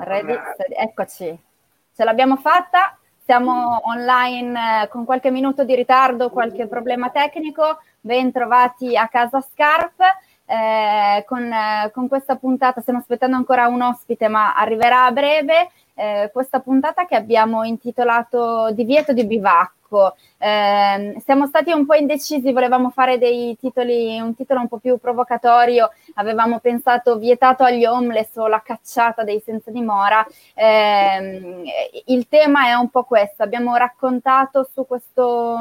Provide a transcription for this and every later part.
Ready, eccoci, ce l'abbiamo fatta. Siamo online eh, con qualche minuto di ritardo, qualche problema tecnico. Ben trovati a casa Scarp. Eh, con, eh, con, questa puntata stiamo aspettando ancora un ospite, ma arriverà a breve. Eh, questa puntata che abbiamo intitolato Divieto di bivacco. Eh, siamo stati un po' indecisi, volevamo fare dei titoli, un titolo un po' più provocatorio, avevamo pensato vietato agli homeless o la cacciata dei senza dimora. Eh, il tema è un po' questo, abbiamo raccontato su questo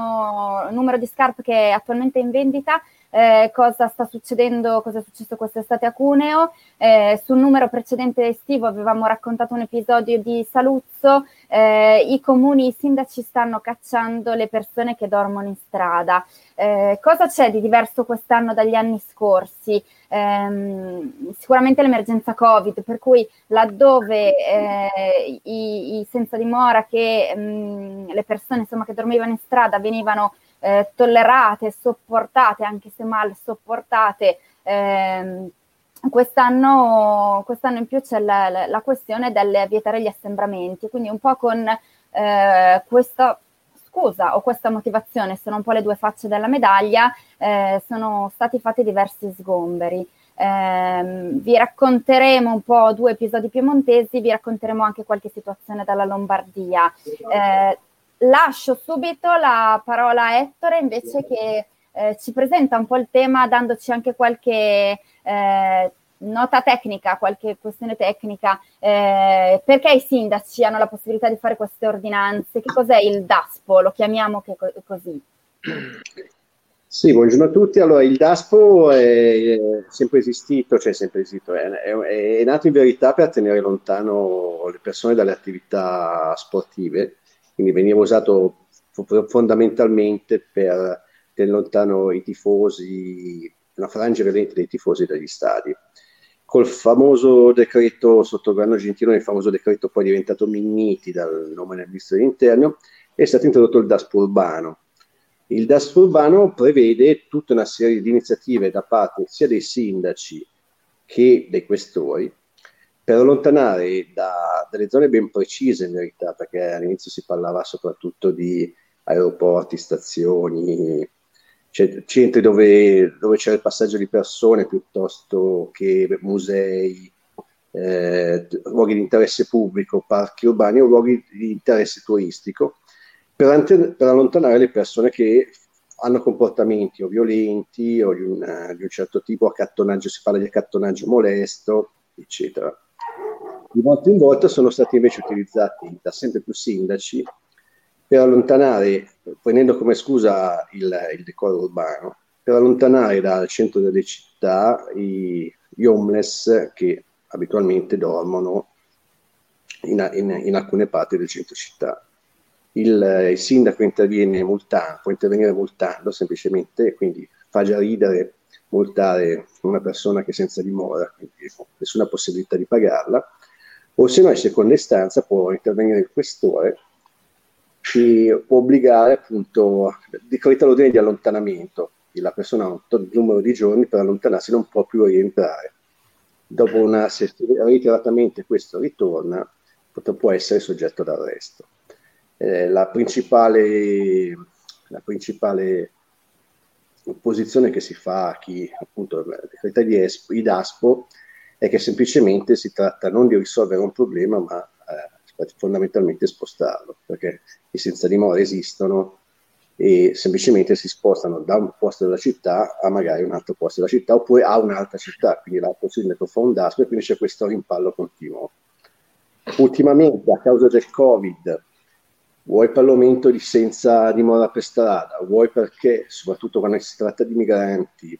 numero di scarpe che è attualmente in vendita eh, cosa sta succedendo, cosa è successo quest'estate a Cuneo. Eh, sul numero precedente estivo avevamo raccontato un episodio di Saluzzo, eh, i comuni, i sindaci stanno cacciando le persone che dormono in strada. Eh, cosa c'è di diverso quest'anno dagli anni scorsi? Ehm, sicuramente l'emergenza Covid, per cui laddove eh, i, i, senza dimora che mh, mm, le persone insomma, che dormivano in strada venivano eh, tollerate, sopportate, anche se mal sopportate. Ehm, quest'anno, quest'anno, in più c'è la, la, la, questione del vietare gli assembramenti, quindi un po' con eh, questa scusa o questa motivazione, sono un po' le due facce della medaglia, eh, sono stati fatti diversi sgomberi. Eh, vi racconteremo un po' due episodi piemontesi, vi racconteremo anche qualche situazione dalla Lombardia. Eh, lascio subito la parola a Ettore invece che eh, ci presenta un po' il tema dandoci anche qualche eh, nota tecnica, qualche questione tecnica, eh, perché i sindaci hanno la possibilità di fare queste ordinanze, che cos'è il DASPO, lo chiamiamo che co- così. Sì, buongiorno a tutti. Allora, il DASPO è sempre esistito, cioè sempre esistito, è, è, è nato in verità per tenere lontano le persone dalle attività sportive quindi veniva usato fondamentalmente per tenere lontano i tifosi, una frangia violenta dei tifosi dagli stadi. Col famoso decreto sotto il governo Gentiloni, il famoso decreto poi diventato Minniti dal nome del ministro dell'interno, è stato introdotto il DASP urbano. Il DASP urbano prevede tutta una serie di iniziative da parte sia dei sindaci che dei questori per allontanare da, dalle zone ben precise in verità, perché all'inizio si parlava soprattutto di aeroporti, stazioni, centri dove, dove, c'era il passaggio di persone piuttosto che musei, eh, luoghi di interesse pubblico, parchi urbani o luoghi di interesse turistico, per, ante- per allontanare le persone che hanno comportamenti o violenti o di, una, di un certo tipo, accattonaggio, si parla di accattonaggio molesto, eccetera di volta in volta sono stati invece utilizzati da sempre più sindaci per allontanare, prendendo come scusa il, il decoro urbano, per allontanare dal centro delle città i, gli homeless che abitualmente dormono in, in, in alcune parti del centro città. Il, il, sindaco interviene multando, può intervenire multando semplicemente, quindi fa già ridere multare una persona che è senza dimora, quindi nessuna possibilità di pagarla, o se no in seconda istanza può intervenire il questore e può obbligare appunto, decreta l'ordine di allontanamento, la persona ha un numero di giorni per allontanarsi non può più rientrare. Dopo una, se reiteratamente questo ritorna, può essere soggetto d'arresto. Eh, la, principale, la principale opposizione che si fa a chi appunto decreta di Espo, i DASPO è che semplicemente si tratta non di risolvere un problema, ma eh, fondamentalmente spostarlo, perché i senza dimora esistono e semplicemente si spostano da un posto della città a magari un altro posto della città oppure a un'altra città, quindi l'altro sindaco fa un DASP e quindi c'è questo rimpallo continuo. Ultimamente, a causa del Covid, vuoi per l'aumento di senza dimora per strada, vuoi perché, soprattutto quando si tratta di migranti,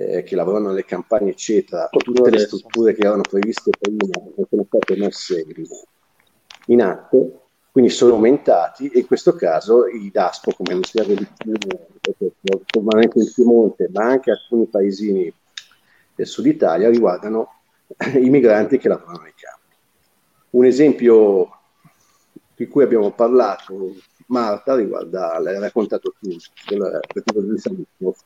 eh, che lavorano nelle campagne, eccetera, tutte le strutture che erano previste prima sono state messe in atto, quindi sono aumentati e in questo caso i DASPO, come spiego di più, formalmente in Piemonte, ma anche alcuni paesini del sud Italia, riguardano i migranti che lavorano nei campi. Un esempio di cui abbiamo parlato, Marta, riguarda, l'hai raccontato tu, del, del Saluzzo,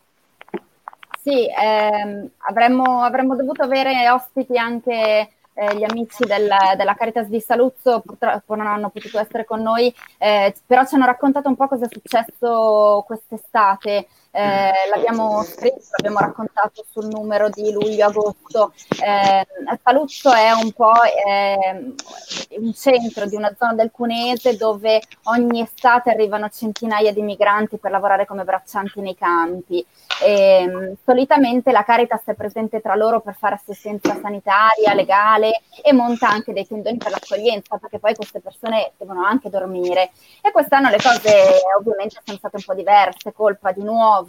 sì, ehm, avremmo, avremmo, dovuto avere ospiti anche eh, gli amici del, della Caritas di Saluzzo purtroppo non hanno potuto essere con noi, eh, però ci hanno raccontato un po' cosa è successo quest'estate. Eh, l'abbiamo scritto, l'abbiamo raccontato sul numero di luglio-agosto. Eh, Saluzzo è un po' eh, un centro di una zona del Cunese dove ogni estate arrivano centinaia di migranti per lavorare come braccianti nei campi. E, solitamente la Caritas è presente tra loro per fare assistenza sanitaria, legale e monta anche dei tendoni per l'accoglienza perché poi queste persone devono anche dormire. E quest'anno le cose ovviamente sono state un po' diverse, colpa di nuovo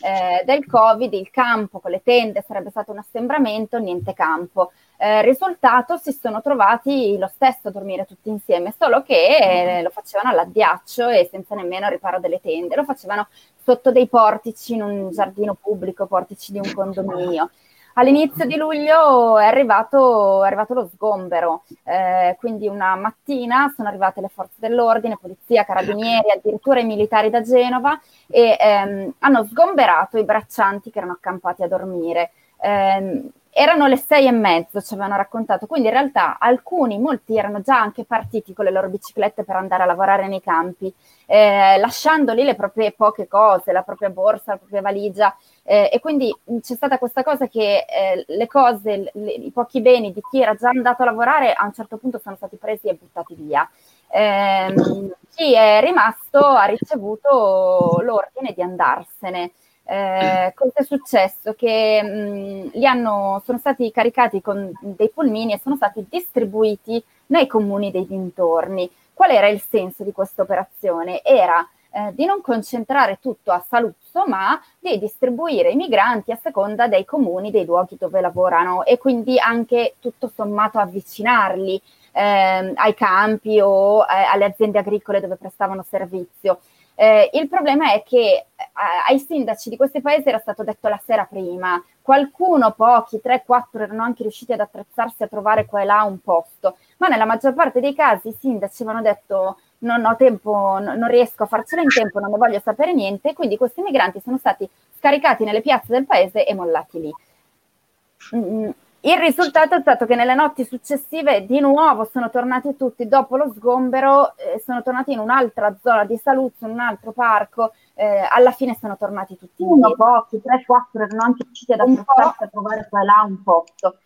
eh, del Covid, il campo con le tende sarebbe stato un assembramento, niente campo. Eh, risultato si sono trovati lo stesso a dormire tutti insieme, solo che eh, lo facevano all'addiaccio e senza nemmeno riparo delle tende, lo facevano sotto dei portici in un giardino pubblico, portici di un condominio. All'inizio di luglio è arrivato, è arrivato lo sgombero, eh, quindi una mattina sono arrivate le forze dell'ordine, polizia, carabinieri, addirittura i militari da Genova e ehm, hanno sgomberato i braccianti che erano accampati a dormire. Eh, erano le sei e mezzo, ci avevano raccontato, quindi in realtà alcuni, molti erano già anche partiti con le loro biciclette per andare a lavorare nei campi, eh, lasciando lì le proprie poche cose, la propria borsa, la propria valigia eh, e quindi c'è stata questa cosa che eh, le cose, le, i pochi beni di chi era già andato a lavorare a un certo punto sono stati presi e buttati via. Ehm, chi è rimasto ha ricevuto l'ordine di andarsene. Eh, cosa è successo? Che mh, li hanno, sono stati caricati con dei pulmini e sono stati distribuiti nei comuni dei dintorni. Qual era il senso di questa operazione? Era eh, di non concentrare tutto a Saluzzo, ma di distribuire i migranti a seconda dei comuni, dei luoghi dove lavorano e quindi anche tutto sommato avvicinarli eh, ai campi o eh, alle aziende agricole dove prestavano servizio. Eh, il problema è che eh, ai sindaci di questi paesi era stato detto la sera prima, qualcuno, pochi, 3-4 erano anche riusciti ad attrezzarsi a trovare qua e là un posto, ma nella maggior parte dei casi i sindaci avevano detto non ho tempo, non riesco a farcela in tempo, non ne voglio sapere niente, quindi questi migranti sono stati scaricati nelle piazze del paese e mollati lì. Il risultato è stato che nelle notti successive di nuovo sono tornati tutti dopo lo sgombero, eh, sono tornati in un'altra zona di Saluzzo, in un altro parco, eh, alla fine sono tornati tutti uno, pochi, tre, quattro, erano anche riusciti ad attrezzarsi a trovare qua e là un posto.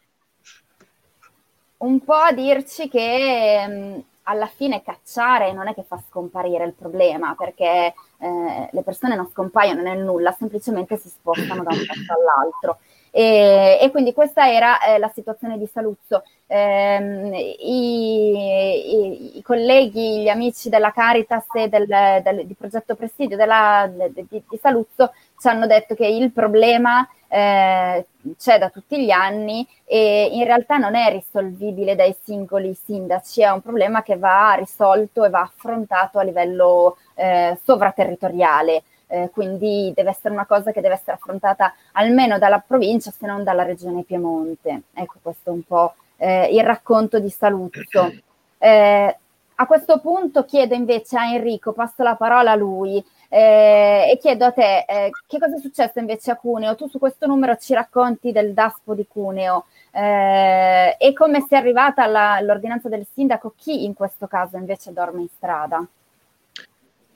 Un po' a dirci che mh, mm, alla fine cacciare non è che fa scomparire il problema, perché eh, le persone non scompaiono nel nulla, semplicemente si spostano da un posto all'altro. E, e quindi questa era eh, la situazione di Saluzzo. Eh, i, i, i, colleghi, gli amici della Caritas e del, del, di Progetto Presidio della, di, di, Saluzzo ci hanno detto che il problema eh, c'è da tutti gli anni e in realtà non è risolvibile dai singoli sindaci, è un problema che va risolto e va affrontato a livello eh, sovraterritoriale eh, quindi deve essere una cosa che deve essere affrontata almeno dalla provincia se non dalla regione Piemonte. Ecco questo è un po' eh, il racconto di Saluzzo. Eh, a questo punto chiedo invece a Enrico, passo la parola a lui eh, e chiedo a te eh, che cosa è successo invece a Cuneo. Tu su questo numero ci racconti del DASPO di Cuneo eh, e come si è arrivata alla, all'ordinanza del sindaco, chi in questo caso invece dorme in strada?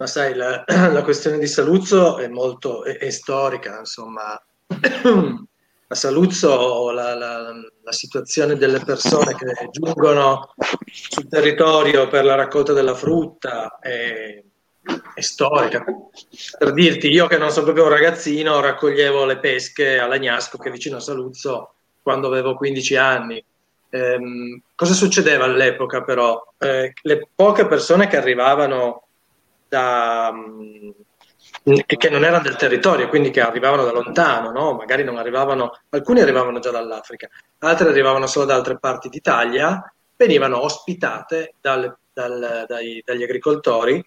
Ma sai, la, la questione di Saluzzo è molto è, è storica, insomma. A Saluzzo la, la, la, situazione delle persone che giungono sul territorio per la raccolta della frutta è, è storica. Per dirti, io che non sono proprio un ragazzino, raccoglievo le pesche all'Agnasco, che è vicino a Saluzzo, quando avevo 15 anni. Eh, cosa succedeva all'epoca però? Eh, le poche persone che arrivavano da, mm, che, non erano del territorio, quindi che arrivavano da lontano, no? magari non arrivavano, alcuni arrivavano già dall'Africa, altri arrivavano solo da altre parti d'Italia, venivano ospitate dal, dal, dai, dagli agricoltori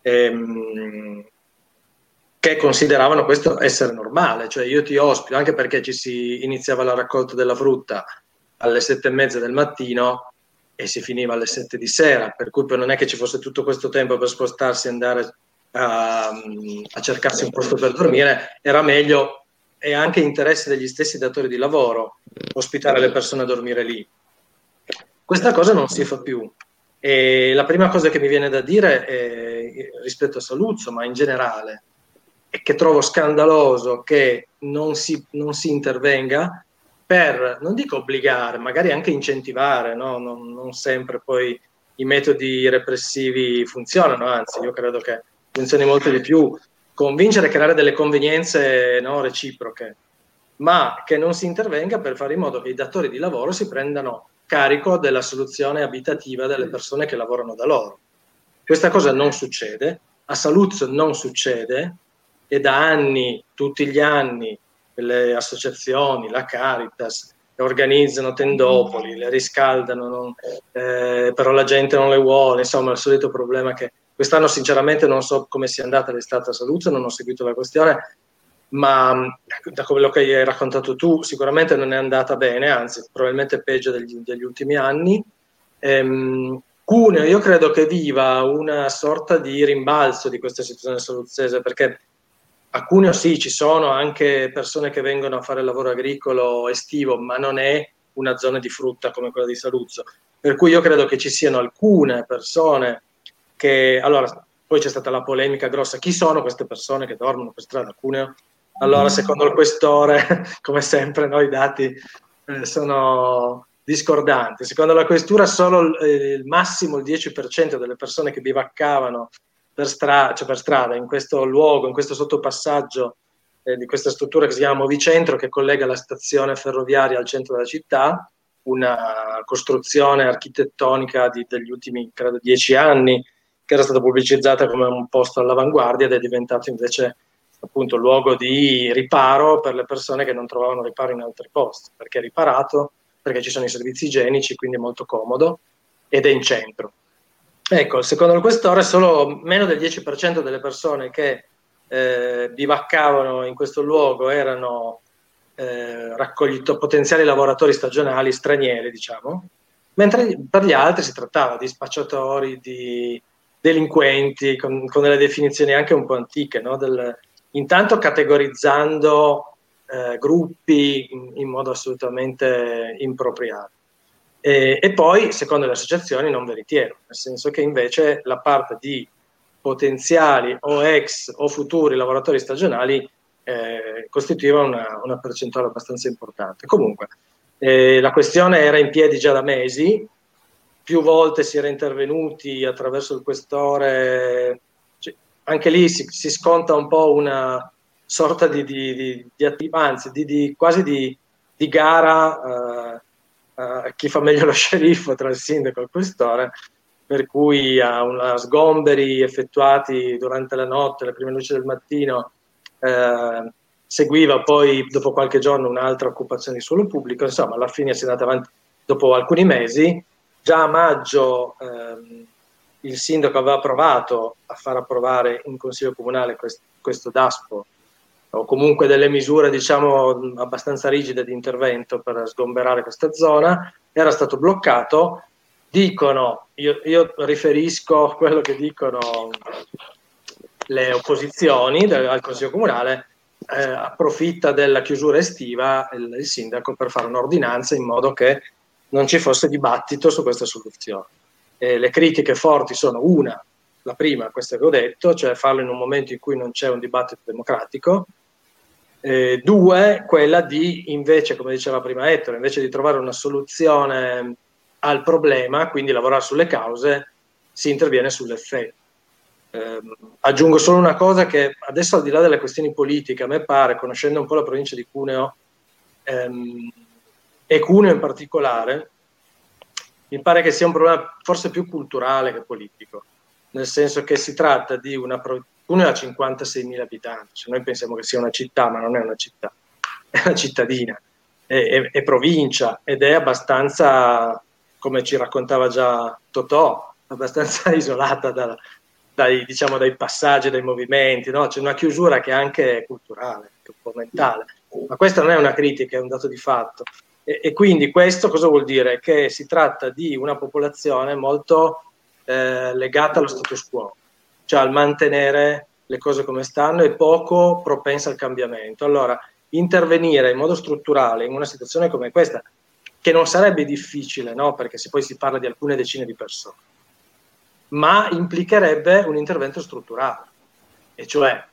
ehm, che consideravano questo essere normale, cioè io ti ospito, anche perché ci si iniziava la raccolta della frutta alle sette e mezza del mattino, e si finiva alle 7 di sera, per cui non è che ci fosse tutto questo tempo per spostarsi e andare a, a, cercarsi un posto per dormire, era meglio e anche interesse degli stessi datori di lavoro ospitare le persone a dormire lì. Questa cosa non si fa più. E la prima cosa che mi viene da dire è, rispetto a Saluzzo, ma in generale, è che trovo scandaloso che non si, non si intervenga per, non dico obbligare, magari anche incentivare, no? non, non sempre poi i metodi repressivi funzionano, anzi io credo che funzioni molto di più, convincere e creare delle convenienze no, reciproche, ma che non si intervenga per fare in modo che i datori di lavoro si prendano carico della soluzione abitativa delle persone che lavorano da loro. Questa cosa non succede, a Saluzzo non succede e da anni, tutti gli anni, le associazioni, la Caritas, organizzano tendopoli, le riscaldano, non, eh, però la gente non le vuole, insomma il solito problema che quest'anno sinceramente non so come sia andata l'estate a Saluzzo, non ho seguito la questione, ma da quello che hai raccontato tu sicuramente non è andata bene, anzi probabilmente peggio degli, degli ultimi anni. Ehm, Cuneo io credo che viva una sorta di rimbalzo di questa situazione saluzzese perché a Cuneo sì, ci sono anche persone che vengono a fare lavoro agricolo estivo, ma non è una zona di frutta come quella di Saluzzo. Per cui io credo che ci siano alcune persone che... Allora, poi c'è stata la polemica grossa. Chi sono queste persone che dormono per strada a Cuneo? Allora, secondo il questore, come sempre, no, i dati eh, sono discordanti. Secondo la questura, solo il, il massimo il 10% delle persone che bivaccavano per, stra- cioè per strada, in questo luogo, in questo sottopassaggio eh, di questa struttura che si chiama Movicentro, che collega la stazione ferroviaria al centro della città, una costruzione architettonica di, degli ultimi, credo, dieci anni, che era stata pubblicizzata come un posto all'avanguardia ed è diventato invece appunto luogo di riparo per le persone che non trovavano riparo in altri posti, perché è riparato, perché ci sono i servizi igienici, quindi è molto comodo ed è in centro. Ecco, secondo il questore solo meno del 10% delle persone che eh, bivaccavano in questo luogo erano eh, raccoglito, potenziali lavoratori stagionali stranieri, diciamo, mentre per gli altri si trattava di spacciatori, di delinquenti, con, con delle definizioni anche un po' antiche, no? Del, intanto categorizzando eh, gruppi in, in modo assolutamente impropriato. E, e, poi, secondo le associazioni, non veritiero, nel senso che invece la parte di potenziali o ex o futuri lavoratori stagionali eh, costituiva una, una, percentuale abbastanza importante. Comunque, eh, la questione era in piedi già da mesi, più volte si era intervenuti attraverso il questore, cioè, anche lì si, si, sconta un po' una sorta di, di, di, di anzi quasi di, gara. Eh, chi fa meglio lo sceriffo tra il sindaco e il questore, per cui a, una sgomberi effettuati durante la notte, le prime luci del mattino, eh, seguiva poi dopo qualche giorno un'altra occupazione di suolo pubblico, insomma alla fine si è andata avanti dopo alcuni mesi, già a maggio ehm, il sindaco aveva provato a far approvare in consiglio comunale quest- questo DASPO o comunque delle misure diciamo abbastanza rigide di intervento per sgomberare questa zona, era stato bloccato. Dicono, io, io riferisco quello che dicono le opposizioni del, al Consiglio Comunale, eh, approfitta della chiusura estiva il, il, sindaco per fare un'ordinanza in modo che non ci fosse dibattito su questa soluzione. E le critiche forti sono una, la prima, questa che ho detto, cioè farlo in un momento in cui non c'è un dibattito democratico, eh, due, quella di invece, come diceva prima Ettore, invece di trovare una soluzione al problema, quindi lavorare sulle cause, si interviene sull'effetto. Eh, aggiungo solo una cosa che adesso al di là delle questioni politiche, a me pare, conoscendo un po' la provincia di Cuneo ehm, e Cuneo in particolare, mi pare che sia un problema forse più culturale che politico, nel senso che si tratta di una, Cuneo ha 56.000 abitanti, cioè noi pensiamo che sia una città, ma non è una città, è una cittadina, è, è, è provincia ed è abbastanza, come ci raccontava già Totò, abbastanza isolata da, dai, diciamo, dai, passaggi, dai movimenti, no? c'è una chiusura che è anche culturale, che è un po' mentale, ma questa non è una critica, è un dato di fatto. E, e quindi questo cosa vuol dire? Che si tratta di una popolazione molto eh, legata allo status quo, cioè al mantenere le cose come stanno e poco propensa al cambiamento. Allora, intervenire in modo strutturale in una situazione come questa, che non sarebbe difficile, no? perché se poi si parla di alcune decine di persone, ma implicherebbe un intervento strutturale, e cioè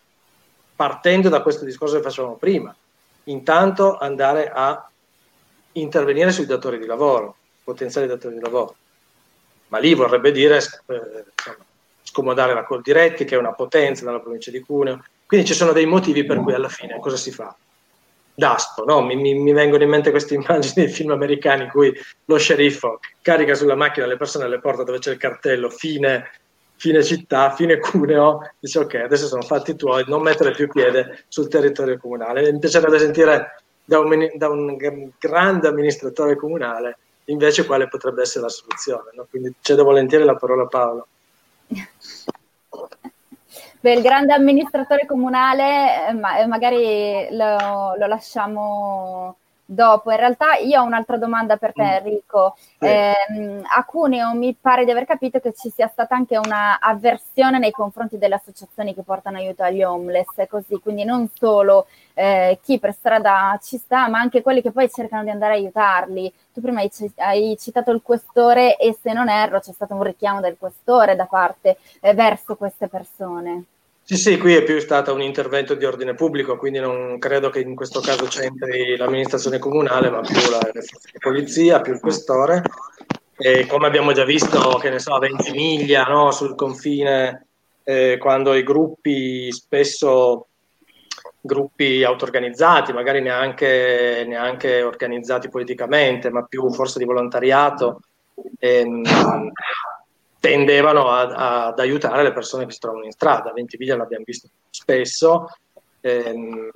partendo da questo discorso che facevamo prima, intanto andare a intervenire sui datori di lavoro, potenziali datori di lavoro. Ma lì vorrebbe dire eh, scomodare la Coldiretti, che è una potenza nella provincia di Cuneo. Quindi ci sono dei motivi per cui alla fine cosa si fa? Daspo, no? mi, mi, mi, vengono in mente queste immagini dei film americani in cui lo sceriffo carica sulla macchina le persone alle porte dove c'è il cartello fine, fine città, fine Cuneo, dice ok, adesso sono fatti tuoi, non mettere più piede sul territorio comunale. Mi piacerebbe sentire da un, da un grande amministratore comunale invece quale potrebbe essere la soluzione. No? Quindi cedo volentieri la parola a Paolo. Beh, il grande amministratore comunale, eh, ma, eh, magari lo, lo, lasciamo dopo. In realtà io ho un'altra domanda per te, mm. Enrico. Sì. Eh, a Cuneo mi pare di aver capito che ci sia stata anche una avversione nei confronti delle associazioni che portano aiuto agli homeless, così, quindi non solo eh, chi per strada ci sta, ma anche quelli che poi cercano di andare a aiutarli. Tu prima hai, hai citato il questore e se non erro c'è stato un richiamo del questore da parte eh, verso queste persone. Sì, sì, qui è più stato un intervento di ordine pubblico, quindi non credo che in questo caso c'entri l'amministrazione comunale, ma più la, la polizia, più il questore. E come abbiamo già visto, che ne so, a Ventimiglia, no, sul confine, eh, quando i gruppi spesso gruppi auto-organizzati, magari neanche, neanche, organizzati politicamente, ma più forse di volontariato, ehm, tendevano a, ad aiutare le persone che si trovano in strada. A Ventimiglia l'abbiamo visto spesso. Ehm,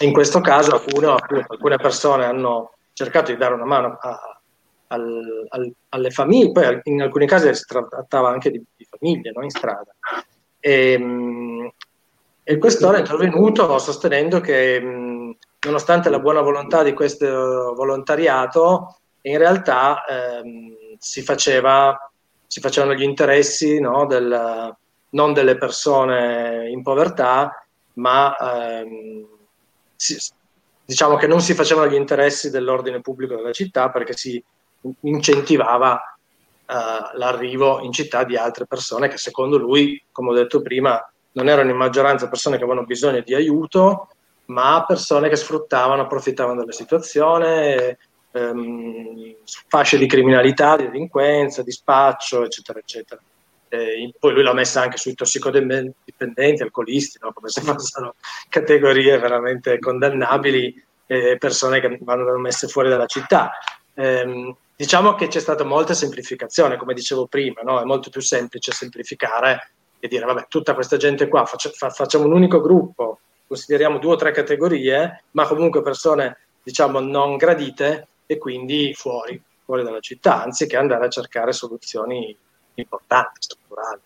in questo caso alcune, alcune, persone hanno cercato di dare una mano a, al, al, alle famiglie, poi in alcuni casi si trattava anche di, di famiglie no? in strada. E, ehm, e il questore è intervenuto sostenendo che nonostante la buona volontà di questo volontariato, in realtà ehm, si, faceva, si, facevano gli interessi no, del, non delle persone in povertà, ma ehm, si, diciamo che non si facevano gli interessi dell'ordine pubblico della città perché si incentivava eh, l'arrivo in città di altre persone che secondo lui, come ho detto prima, non erano in maggioranza persone che avevano bisogno di aiuto, ma persone che sfruttavano, approfittavano della situazione, ehm, fasce di criminalità, di delinquenza, di spaccio, eccetera, eccetera. E poi lui l'ha messa anche sui tossicodipendenti, alcolisti, no? come se fossero categorie veramente condannabili, eh, persone che vanno messe fuori dalla città. Eh, diciamo che c'è stata molta semplificazione, come dicevo prima, no? è molto più semplice semplificare e dire vabbè, tutta questa gente qua faccia, fa, facciamo un unico gruppo, consideriamo due o tre categorie, ma comunque persone diciamo non gradite e quindi fuori, fuori dalla città, anziché andare a cercare soluzioni importanti, strutturali.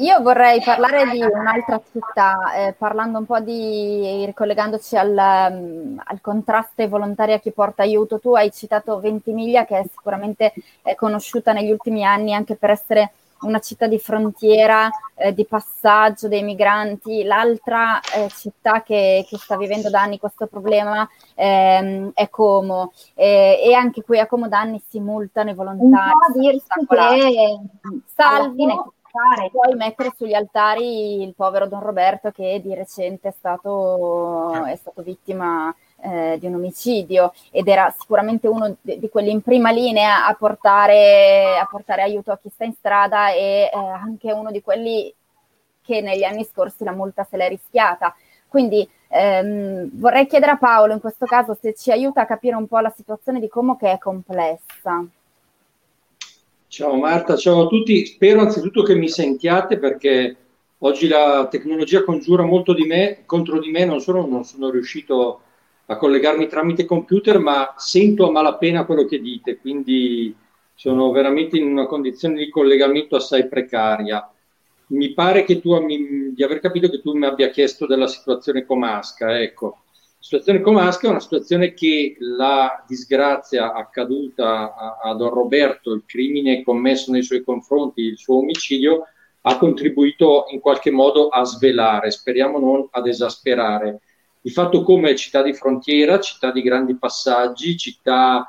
Io vorrei parlare di un'altra città, eh, parlando un po' di, ricollegandoci al, um, al, contrasto ai volontari a chi porta aiuto. Tu hai citato Ventimiglia, che è sicuramente è conosciuta negli ultimi anni anche per essere una città di frontiera, eh, di passaggio dei migranti. L'altra eh, città che, che, sta vivendo da anni questo problema ehm, è Como e, e, anche qui a Como da anni si multano i volontari. Un po' che salvi puoi mettere sugli altari il povero Don Roberto che di recente è stato, è stato vittima eh, di un omicidio ed era sicuramente uno di, di quelli in prima linea a portare, a portare, aiuto a chi sta in strada e eh, anche uno di quelli che negli anni scorsi la multa se l'è rischiata. Quindi ehm, vorrei chiedere a Paolo in questo caso se ci aiuta a capire un po' la situazione di Como che è complessa. Ciao Marta, ciao a tutti. Spero anzitutto che mi sentiate perché oggi la tecnologia congiura molto di me, contro di me, non solo non sono riuscito a collegarmi tramite computer, ma sento a malapena quello che dite, quindi sono veramente in una condizione di collegamento assai precaria. Mi pare che tu, di aver capito che tu mi abbia chiesto della situazione comasca, ecco. La situazione comasca è una situazione che la disgrazia accaduta a, a Don Roberto, il crimine commesso nei suoi confronti, il suo omicidio, ha contribuito in qualche modo a svelare, speriamo non ad esasperare di fatto come città di frontiera, città di grandi passaggi, città,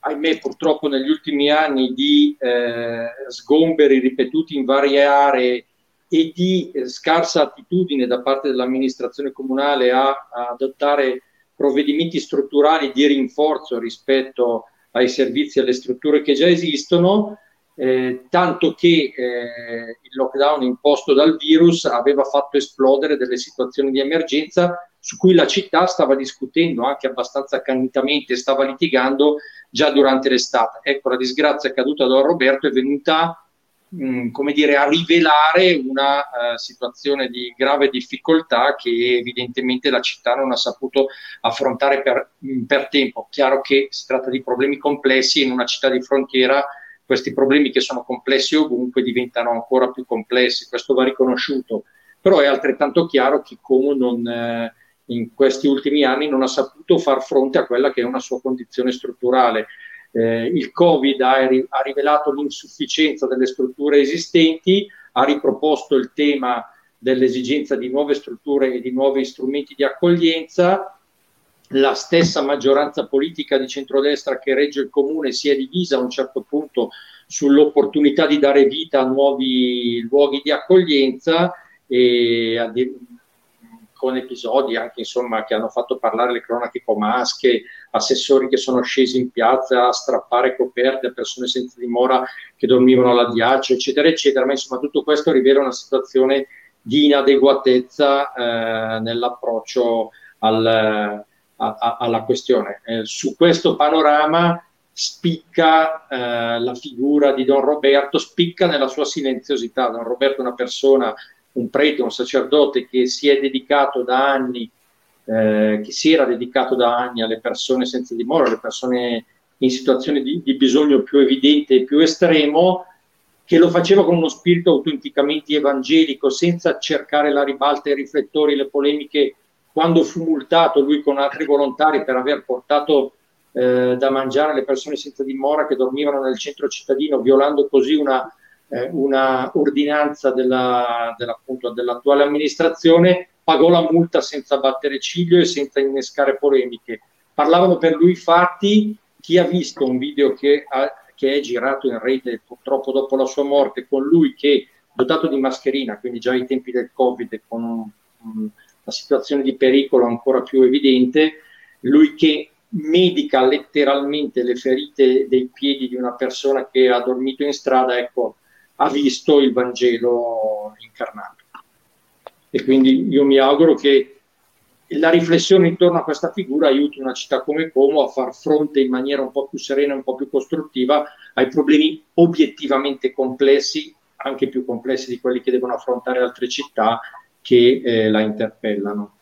ahimè purtroppo negli ultimi anni, di eh, sgomberi ripetuti in varie aree e di eh, scarsa attitudine da parte dell'amministrazione comunale a, a adottare provvedimenti strutturali di rinforzo rispetto ai servizi e alle strutture che già esistono, eh, tanto che eh, il lockdown imposto dal virus aveva fatto esplodere delle situazioni di emergenza su cui la città stava discutendo anche abbastanza accanitamente, stava litigando già durante l'estate. Ecco, la disgrazia accaduta a Don Roberto è venuta mh, mm, come dire, a rivelare una uh, situazione di grave difficoltà che evidentemente la città non ha saputo affrontare per, mh, mm, per tempo. Chiaro che si tratta di problemi complessi in una città di frontiera questi problemi che sono complessi ovunque diventano ancora più complessi, questo va riconosciuto, però è altrettanto chiaro che Como non, eh, in questi ultimi anni non ha saputo far fronte a quella che è una sua condizione strutturale. Eh, il Covid ha, ha rivelato l'insufficienza delle strutture esistenti, ha riproposto il tema dell'esigenza di nuove strutture e di nuovi strumenti di accoglienza la stessa maggioranza politica di centrodestra che regge il comune si è divisa a un certo punto sull'opportunità di dare vita a nuovi luoghi di accoglienza e con episodi anche insomma che hanno fatto parlare le cronache comasche, assessori che sono scesi in piazza a strappare coperte a persone senza dimora che dormivano all'addiaccio, eccetera, eccetera, ma insomma tutto questo rivela una situazione di inadeguatezza eh, nell'approccio al, a, a, alla questione. Eh, su questo panorama spicca eh, la figura di Don Roberto, spicca nella sua silenziosità. Don Roberto è una persona, un prete, un sacerdote che si è dedicato da anni, eh, che si era dedicato da anni alle persone senza dimora, alle persone in situazioni di, di bisogno più evidente e più estremo, che lo faceva con uno spirito autenticamente evangelico, senza cercare la ribalta, i riflettori, le polemiche quando fu multato lui con altri volontari per aver portato eh, da mangiare alle persone senza dimora che dormivano nel centro cittadino, violando così una, eh, una ordinanza della, della, dell'attuale amministrazione, pagò la multa senza battere ciglio e senza innescare polemiche. Parlavano per lui fatti, chi ha visto un video che, ha, che è girato in rete purtroppo dopo la sua morte con lui che dotato di mascherina, quindi già ai tempi del Covid, con un, un la situazione di pericolo ancora più evidente, lui che medica letteralmente le ferite dei piedi di una persona che ha dormito in strada, ecco, ha visto il Vangelo incarnato. E quindi io mi auguro che la riflessione intorno a questa figura aiuti una città come Como a far fronte in maniera un po' più serena, un po' più costruttiva ai problemi obiettivamente complessi, anche più complessi di quelli che devono affrontare altre città che eh, la interpellano.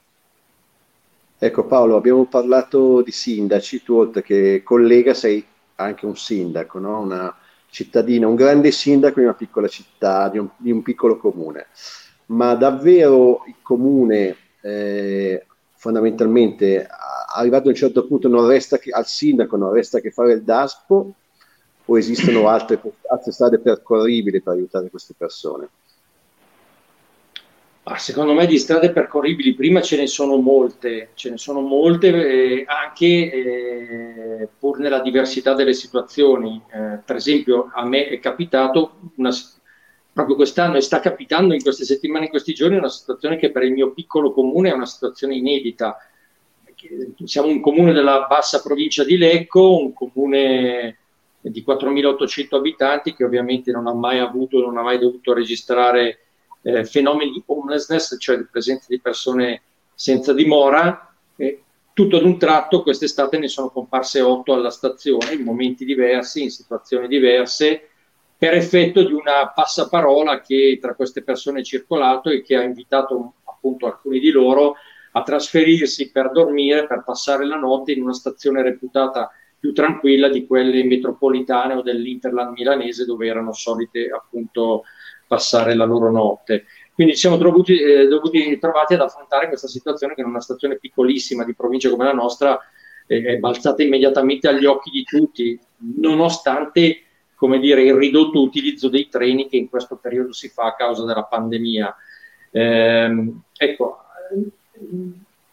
Ecco Paolo, abbiamo parlato di sindaci, tu oltre che collega sei anche un sindaco, no? una cittadina, un grande sindaco di una piccola città, di un, di un piccolo comune. Ma davvero il comune eh, fondamentalmente arrivato a un certo punto non resta che, al sindaco non resta che fare il DASPO o esistono altre, altre strade percorribili per aiutare queste persone? Secondo me di strade percorribili prima ce ne sono molte, ce ne sono molte eh, anche eh, pur nella diversità delle situazioni. Eh, per esempio a me è capitato una, proprio quest'anno e sta capitando in queste settimane, in questi giorni, una situazione che per il mio piccolo comune è una situazione inedita. Siamo un comune della bassa provincia di Lecco, un comune di 4.800 abitanti che ovviamente non ha mai avuto, non ha mai dovuto registrare eh, fenomeni di homelessness, cioè di presenza di persone senza dimora. E tutto ad un tratto quest'estate ne sono comparse otto alla stazione in momenti diversi, in situazioni diverse, per effetto di una passaparola che tra queste persone è circolato e che ha invitato appunto alcuni di loro a trasferirsi per dormire, per passare la notte in una stazione reputata più tranquilla di quelle metropolitane o dell'Interland milanese dove erano solite appunto passare la loro notte. Quindi ci siamo dovuti, eh, dovuti trovati ad affrontare questa situazione che in una stazione piccolissima di provincia come la nostra eh, è balzata immediatamente agli occhi di tutti, nonostante come dire, il ridotto utilizzo dei treni che in questo periodo si fa a causa della pandemia. Eh, ecco,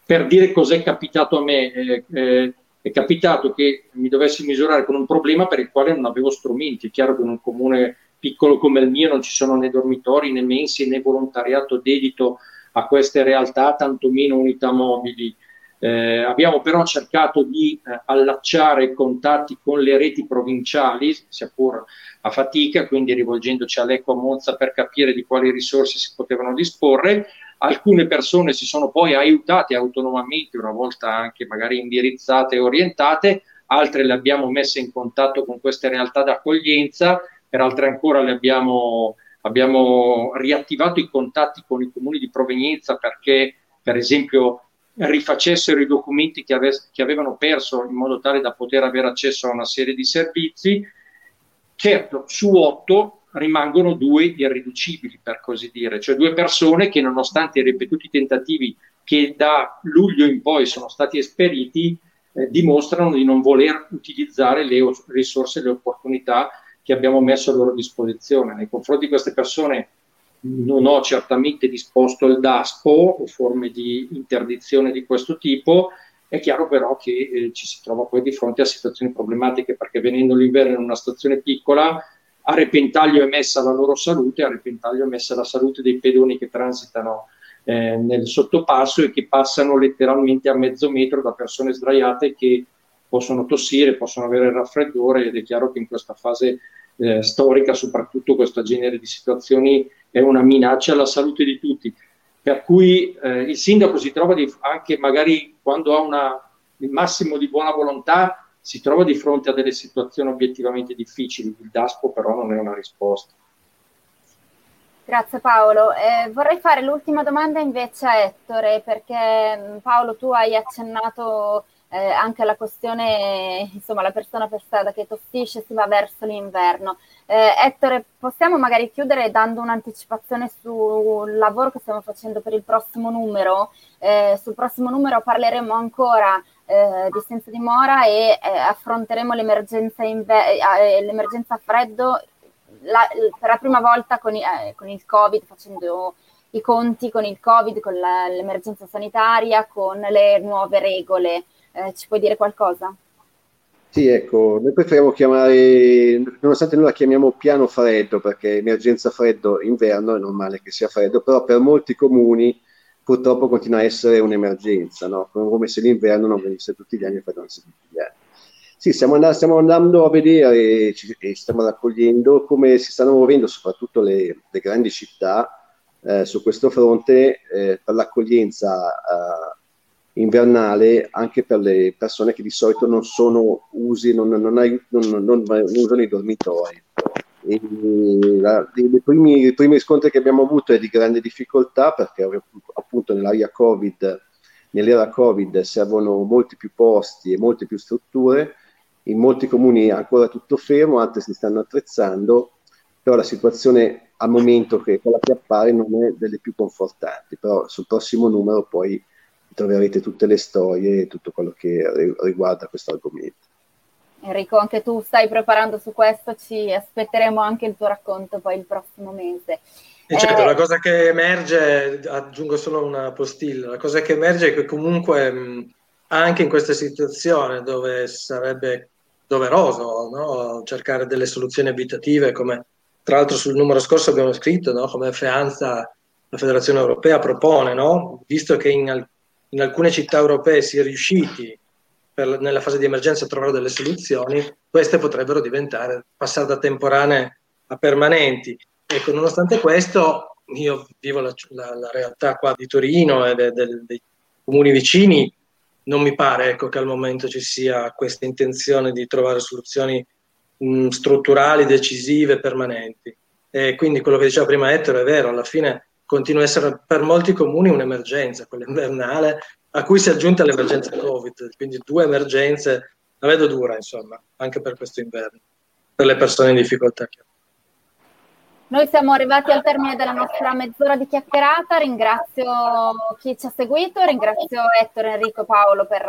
per dire cos'è capitato a me. Eh, eh, è capitato che mi dovessi misurare con un problema per il quale non avevo strumenti. È chiaro che in un comune piccolo come il mio non ci sono né dormitori né mensi né volontariato dedito a queste realtà, tantomeno unità mobili. Eh, abbiamo però cercato di eh, allacciare contatti con le reti provinciali, sia pur a fatica, quindi rivolgendoci all'Eco a Monza per capire di quali risorse si potevano disporre. Alcune persone si sono poi aiutate autonomamente, una volta anche magari indirizzate e orientate, altre le abbiamo messe in contatto con queste realtà d'accoglienza, per altre ancora le abbiamo, abbiamo riattivato i contatti con i comuni di provenienza perché, per esempio, rifacessero i documenti che, ave- che avevano perso in modo tale da poter avere accesso a una serie di servizi. Certo, su otto rimangono due irriducibili, per così dire, cioè due persone che nonostante i ripetuti tentativi che da luglio in poi sono stati esperiti, eh, dimostrano di non voler utilizzare le risorse e le opportunità che abbiamo messo a loro disposizione. Nei confronti di queste persone non ho certamente disposto il DASPO o forme di interdizione di questo tipo, è chiaro però che eh, ci si trova poi di fronte a situazioni problematiche perché venendo l'inverno in una stazione piccola a repentaglio è messa la loro salute, a repentaglio è messa la salute dei pedoni che transitano eh, nel sottopasso e che passano letteralmente a mezzo metro da persone sdraiate che possono tossire, possono avere il raffreddore ed è chiaro che in questa fase eh, storica soprattutto questo genere di situazioni è una minaccia alla salute di tutti. Per cui eh, il sindaco si trova di, anche magari quando ha una, il massimo di buona volontà si trova di fronte a delle situazioni obiettivamente difficili. Il DASPO però non è una risposta. Grazie Paolo. Eh, vorrei fare l'ultima domanda invece a Ettore, perché mm, Paolo tu hai accennato eh, anche alla questione, insomma la persona per strada che tossisce si va verso l'inverno. Eh, Ettore, possiamo magari chiudere dando un'anticipazione sul lavoro che stiamo facendo per il prossimo numero? Eh, sul prossimo numero parleremo ancora eh, di senza dimora e eh, affronteremo l'emergenza, inve- eh, l'emergenza freddo la, per la prima volta con, con, il Covid, facendo i conti con il Covid, con la, l'emergenza sanitaria, con le nuove regole. Eh, ci puoi dire qualcosa? Sì, ecco, noi preferiamo chiamare, nonostante noi la chiamiamo piano freddo, perché emergenza freddo inverno è normale che sia freddo, però per molti comuni purtroppo continua a essere un'emergenza, no? come se l'inverno non venisse tutti gli anni e freddesse tutti gli anni. Sì, stiamo andando, stiamo andando a vedere ci, e stiamo raccogliendo come si stanno muovendo soprattutto le, le grandi città eh, su questo fronte eh, per l'accoglienza eh, invernale anche per le persone che di solito non sono usi, non, non, non, non usano i dormitori. La, i, primi, I primi riscontri che abbiamo avuto è di grande difficoltà perché appunto nell'area Covid, nell'era Covid servono molti più posti e molte più strutture, in molti comuni è ancora tutto fermo, altri si stanno attrezzando, però la situazione al momento che quella che appare non è delle più confortanti, però sul prossimo numero poi troverete tutte le storie e tutto quello che riguarda questo argomento. Enrico, anche tu stai preparando su questo, ci aspetteremo anche il tuo racconto poi il prossimo mese. E certo, eh, la cosa che emerge, aggiungo solo una postilla, la cosa che emerge è che comunque anche in questa situazione dove sarebbe doveroso no? cercare delle soluzioni abitative, come tra l'altro sul numero scorso abbiamo scritto, no? come FEANZA la Federazione Europea propone, no? visto che in, in alcune città europee si è riusciti per, nella fase di emergenza trovare delle soluzioni, queste potrebbero diventare, passare da temporanee a permanenti. Ecco, nonostante questo, io vivo la, la, la realtà qua di Torino e de, de, dei comuni vicini, non mi pare ecco, che al momento ci sia questa intenzione di trovare soluzioni mh, strutturali, decisive, permanenti. E quindi quello che diceva prima Ettore è vero, alla fine continua a essere per molti comuni un'emergenza, quella invernale, a cui si è aggiunta l'emergenza Covid, quindi due emergenze, la vedo dura insomma, anche per questo inverno, per le persone in difficoltà. Noi siamo arrivati al termine della nostra mezz'ora di chiacchierata, ringrazio chi ci ha seguito, ringrazio Ettore, Enrico, Paolo per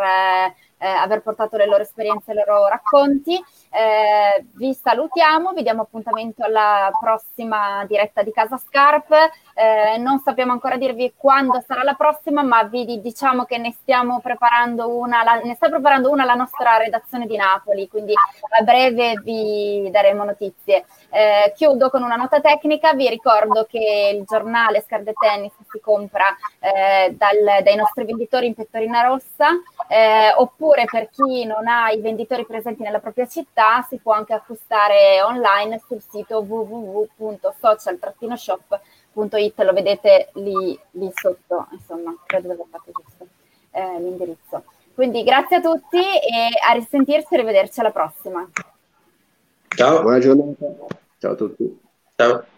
eh, aver portato le loro esperienze e i loro racconti. Eh, vi salutiamo, vi diamo appuntamento alla prossima diretta di Casa Scarp. Eh, non sappiamo ancora dirvi quando sarà la prossima, ma vi diciamo che ne stiamo preparando una, la, ne sta preparando una la nostra redazione di Napoli, quindi a breve vi daremo notizie. Eh, chiudo con una nota tecnica, vi ricordo che il giornale Scarde Tennis si compra eh, dal, dai nostri venditori in Pettorina Rossa, eh, oppure per chi non ha i venditori presenti nella propria città si può anche acquistare online sul sito www.social-shop.it, lo vedete lì, lì, sotto, insomma, credo di aver fatto giusto eh, l'indirizzo. Quindi grazie a tutti e a risentirci e rivederci alla prossima. Ciao. Buona giornata. Ciao a tutti. Ciao.